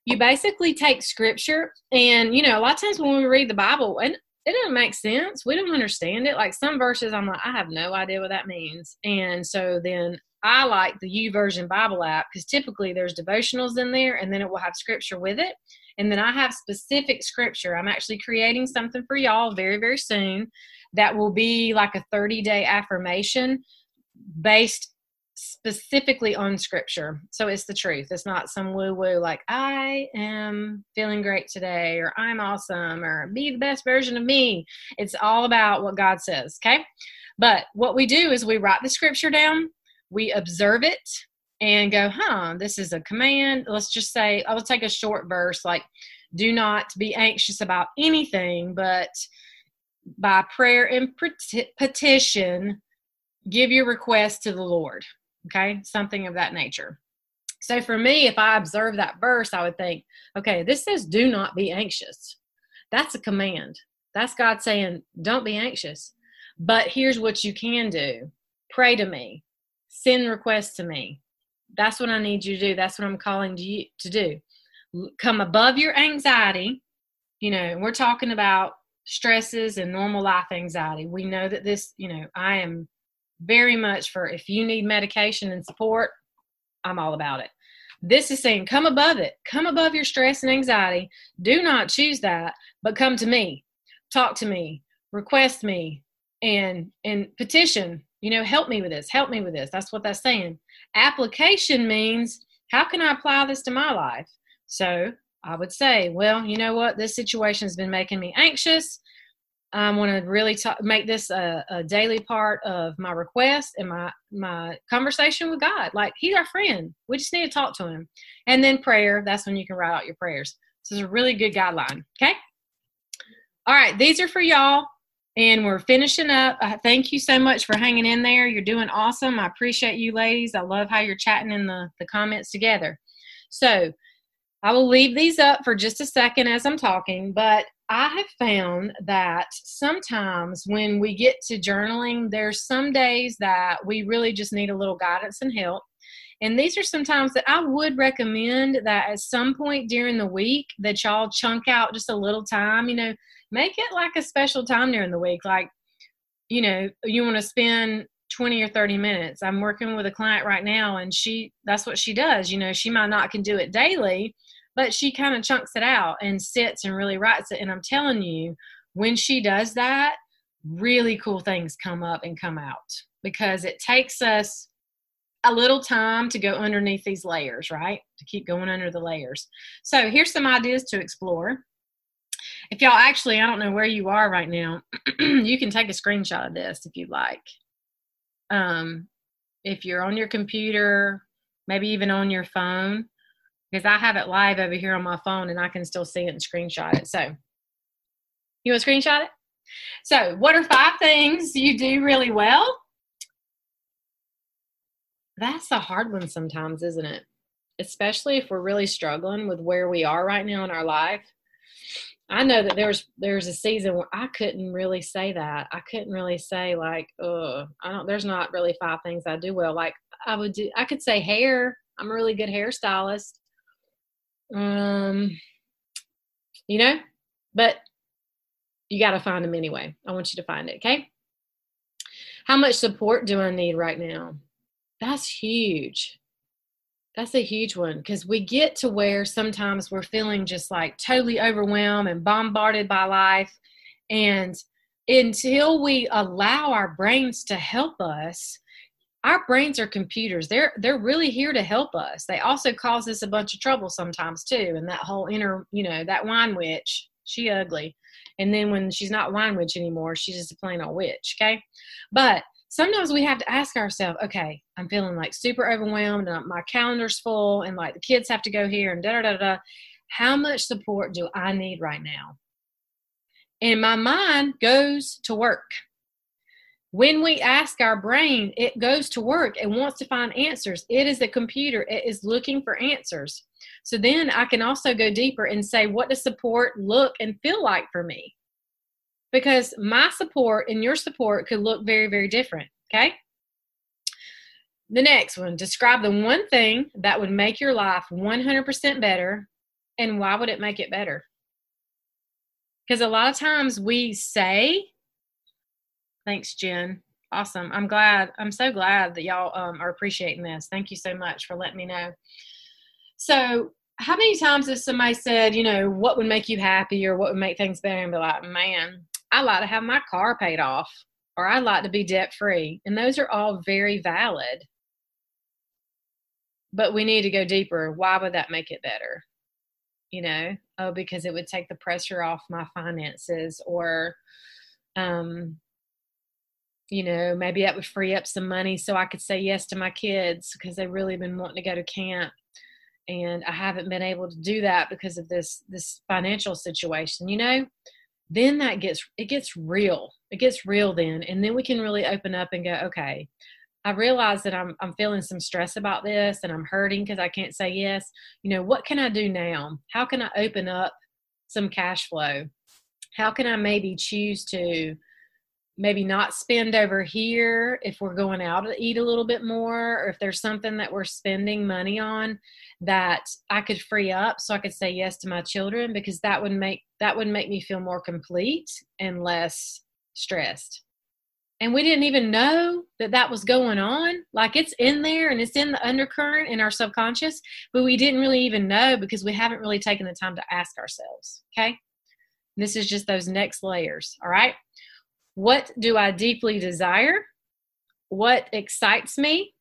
you basically take scripture and you know a lot of times when we read the bible and it doesn't make sense. We don't understand it. Like some verses, I'm like, I have no idea what that means. And so then I like the YouVersion Bible app because typically there's devotionals in there and then it will have scripture with it. And then I have specific scripture. I'm actually creating something for y'all very, very soon that will be like a 30 day affirmation based specifically on scripture. So it's the truth. It's not some woo woo like, I am feeling great today, or I'm awesome, or be the best version of me. It's all about what God says, okay? But what we do is we write the scripture down, we observe it, and go, huh, this is a command. Let's just say, I will take a short verse like, do not be anxious about anything, but by prayer and petition, give your request to the Lord okay something of that nature. So for me if i observe that verse i would think okay this says do not be anxious. That's a command. That's god saying don't be anxious but here's what you can do. Pray to me. Send requests to me. That's what i need you to do. That's what i'm calling you to do. Come above your anxiety. You know we're talking about stresses and normal life anxiety. We know that this you know i am very much for if you need medication and support, I'm all about it. This is saying come above it, come above your stress and anxiety. Do not choose that, but come to me, talk to me, request me, and and petition. You know, help me with this, help me with this. That's what that's saying. Application means how can I apply this to my life? So I would say, well, you know what? This situation has been making me anxious. I want to really talk, make this a, a, daily part of my request and my my conversation with God. Like He's our friend. We just need to talk to Him. And then prayer. That's when you can write out your prayers. This is a really good guideline. Okay. All right. These are for y'all, and we're finishing up. Uh, thank you so much for hanging in there. You're doing awesome. I appreciate you, ladies. I love how you're chatting in the the comments together. So. I will leave these up for just a second as I'm talking, but I have found that sometimes when we get to journaling, there's some days that we really just need a little guidance and help. And these are some times that I would recommend that at some point during the week that y'all chunk out just a little time, you know, make it like a special time during the week. Like, you know, you want to spend 20 or 30 minutes. I'm working with a client right now and she that's what she does. You know, she might not can do it daily, but she kind of chunks it out and sits and really writes it. And i'm telling you when she does that really cool things come up and come out because it takes us a little time to go underneath these layers right? To keep going under the layers. So here's some ideas to explore. If y'all actually i don't know where you are right now <clears throat> you can take a screenshot of this if you'd like. Um, if you're on your computer maybe even on your phone because I have it live over here on my phone and I can still see it and screenshot it. So, you want to screenshot it? So, what are five things you do really well? That's a hard one sometimes, isn't it? Especially if we're really struggling with where we are right now in our life. I know that there's there's a season where I couldn't really say that. I couldn't really say like, oh, I don't. There's not really five things I do well. Like I would do. I could say hair. I'm a really good hairstylist um you know but you got to find them anyway. I want you to find it okay? How much support do i need right now? That's huge. That's a huge one because we get to where sometimes we're feeling just like totally overwhelmed and bombarded by life and until we allow our brains to help us our brains are computers they're they're really here to help us they also cause us a bunch of trouble sometimes too and that whole inner you know that wine witch she ugly and then when she's not wine witch anymore she's just a plain old witch okay but sometimes we have to ask ourselves, okay, I'm feeling like super overwhelmed and my calendar's full and like the kids have to go here and da da da da. How much support do I need right now? And my mind goes to work. When we ask our brain, it goes to work and wants to find answers. It is a computer, it is looking for answers. So then I can also go deeper and say, what does support look and feel like for me? Because my support and your support could look very, very different. Okay. The next one describe the one thing that would make your life 100% better and why would it make it better? Because a lot of times we say, thanks, Jen. Awesome. I'm glad. I'm so glad that y'all um, are appreciating this. Thank you so much for letting me know. So, how many times has somebody said, you know, what would make you happy or what would make things better? And be like, man, I like to have my car paid off or I'd like to be debt free. And those are all very valid. But we need to go deeper. Why would that make it better? you know oh because it would take the pressure off my finances or um you know maybe that would free up some money so i could say yes to my kids because they've really been wanting to go to camp and i haven't been able to do that because of this this financial situation you know then that gets it gets real it gets real then and then we can really open up and go okay I realize that I'm I'm feeling some stress about this and I'm hurting because I can't say yes. You know, what can I do now? How can I open up some cash flow? How can I maybe choose to maybe not spend over here if we're going out to eat a little bit more or if there's something that we're spending money on that I could free up so I could say yes to my children because that would make that would make me feel more complete and less stressed. And we didn't even know that that was going on. Like it's in there and it's in the undercurrent in our subconscious but we didn't really even know because we haven't really taken the time to ask ourselves okay? This is just those next layers all right what do i deeply desire what excites me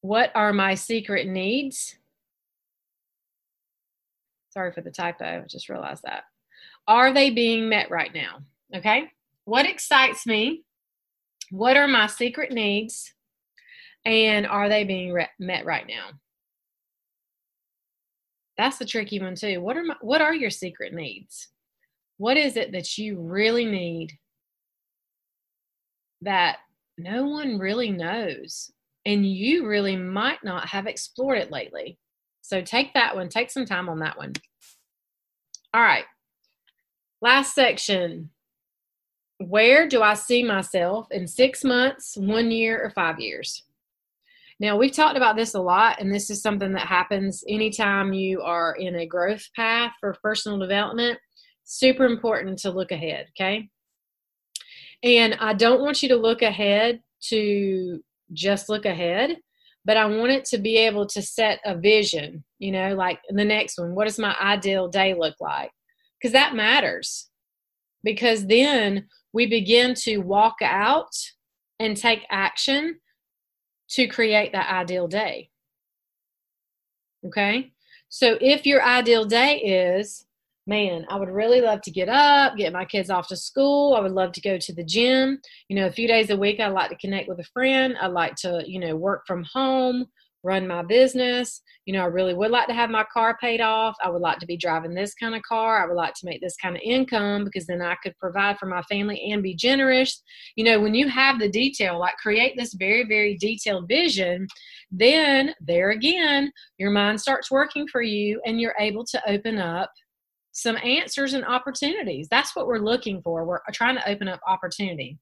what are my secret needs sorry for the typo i just realized that are they being met right now Okay. What excites me? What are my secret needs? And are they being re- met right now? That's the tricky one too. What are my, what are your secret needs? What is it that you really need that no one really knows and you really might not have explored it lately? So take that one, take some time on that one. All right. Last section where do I see myself in six months, one year, or five years? Now, we've talked about this a lot, and this is something that happens anytime you are in a growth path for personal development. Super important to look ahead, okay? And I don't want you to look ahead to just look ahead, but I want it to be able to set a vision, you know, like the next one. What does my ideal day look like? Because that matters. Because then we begin to walk out and take action to create that ideal day. Okay? So if your ideal day is, man, I would really love to get up, get my kids off to school. I would love to go to the gym. You know, a few days a week, I like to connect with a friend. I like to, you know, work from home run my business. You know, I really would like to have my car paid off. I would like to be driving this kind of car. I would like to make this kind of income because then I could provide for my family and be generous. You know, when you have the detail, like create this very, very detailed vision, then there again, your mind starts working for you and you're able to open up some answers and opportunities. That's what we're looking for. We're trying to open up opportunity.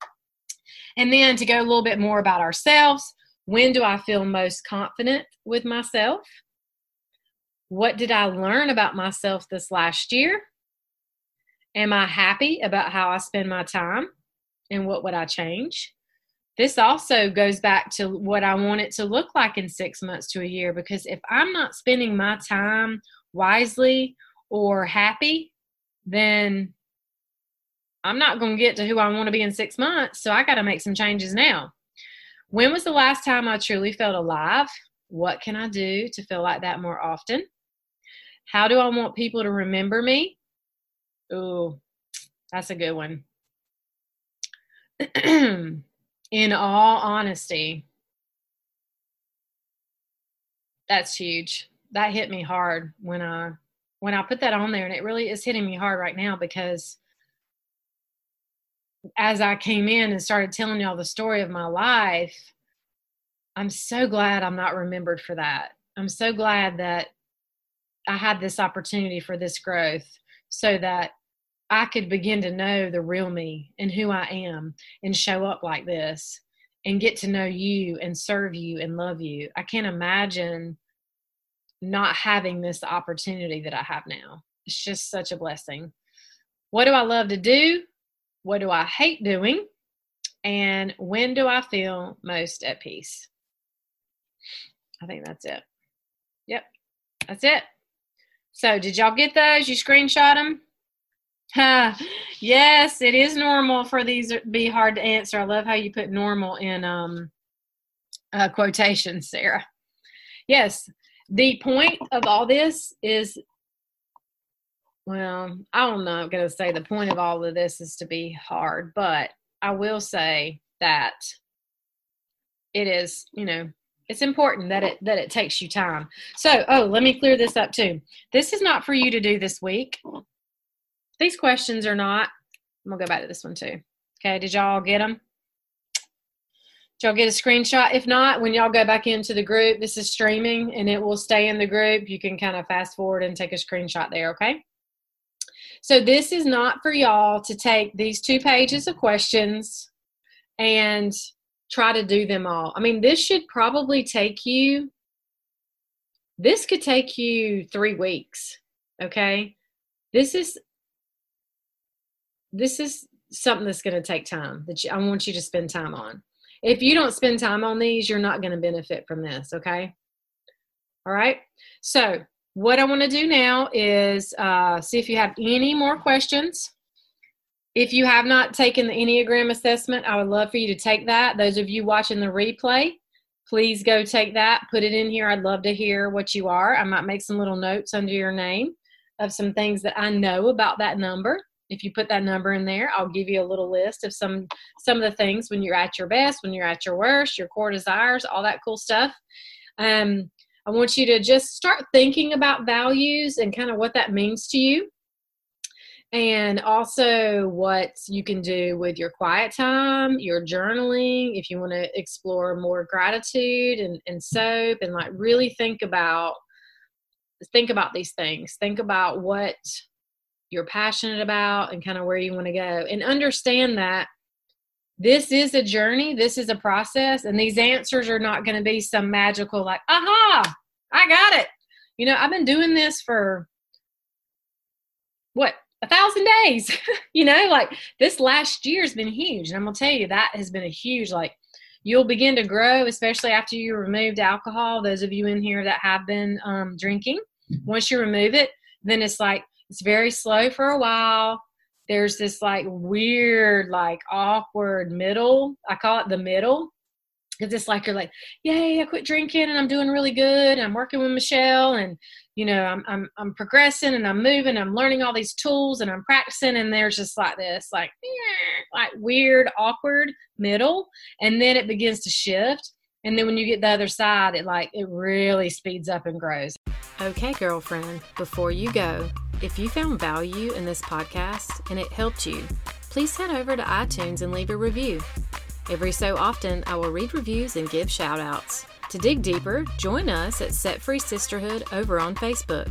And then to go a little bit more about ourselves, when do I feel most confident with myself? What did I learn about myself this last year? Am I happy about how I spend my time? And what would I change? This also goes back to what I want it to look like in six months to a year because if I'm not spending my time wisely or happy, then I'm not going to get to who I want to be in six months. So I got to make some changes now. When was the last time I truly felt alive? What can I do to feel like that more often? How do I want people to remember me? Ooh, that's a good one. <clears throat> in all honesty, that's huge. That hit me hard when I when I put that on there, and it really is hitting me hard right now because as I came in and started telling y'all the story of my life, I'm so glad I'm not remembered for that. I'm so glad that I had this opportunity for this growth so that I could begin to know the real me and who I am and show up like this and get to know you and serve you and love you. I can't imagine not having this opportunity that I have now. It's just such a blessing. What do I love to do? What do I hate doing? And when do I feel most at peace? I think that's it. Yep, that's it. So, did y'all get those? You screenshot them? Huh. <sighs> yes, it is normal for these to be hard to answer. I love how you put normal in um, uh, quotations, Sarah. Yes, the point of all this is well, I don't know. I'm going to say the point of all of this is to be hard, but I will say that it is, you know, it's important that it that it takes you time. So, oh, let me clear this up too. This is not for you to do this week. These questions are not. I'm gonna go back to this one too. Okay, did y'all get them? Y'all get a screenshot? If not, when y'all go back into the group, this is streaming and it will stay in the group. You can kind of fast forward and take a screenshot there, okay? So this is not for y'all to take these two pages of questions and try to do them all. I mean, this should probably take you, this could take you three weeks. Okay. This is, this is something that's going to take time that I want you to spend time on. If you don't spend time on these, you're not going to benefit from this. Okay. All right. So what I want to do now is uh, see if you have any more questions. If you have not taken the Enneagram assessment, I would love for you to take that. Those of you watching the replay, please go take that. Put it in here. I'd love to hear what you are. I might make some little notes under your name of some things that I know about that number. If you put that number in there, I'll give you a little list of some some of the things when you're at your best, when you're at your worst, your core desires, all that cool stuff. Um, I want you to just start thinking about values and kind of what that means to you. And also, what you can do with your quiet time, your journaling, if you want to explore more gratitude and, and soap, and like really think about think about these things. Think about what you're passionate about and kind of where you want to go, and understand that this is a journey, this is a process, and these answers are not going to be some magical, like, aha, I got it. You know, I've been doing this for what, a thousand days? <laughs> you know, like this last year has been huge. And I'm going to tell you, that has been a huge, like, you'll begin to grow, especially after you removed alcohol. Those of you in here that have been um, drinking, once you remove it, then it's like, it's very slow for a while there's this like weird, like awkward middle. I call it the middle. Because it's like you're like, yay, I quit drinking and I'm doing really good. I'm working with Michelle and you know, I'm I'm I'm progressing and I'm moving, I'm learning all these tools and I'm practicing and there's just like this, like like weird, awkward middle. And then it begins to shift. And then when you get the other side, it like it really speeds up and grows. Okay, girlfriend, before you go, if you found value in this podcast and it helped you, please head over to iTunes and leave a review. Every so often, I will read reviews and give shout outs. To dig deeper, join us at Set Free Sisterhood over on Facebook.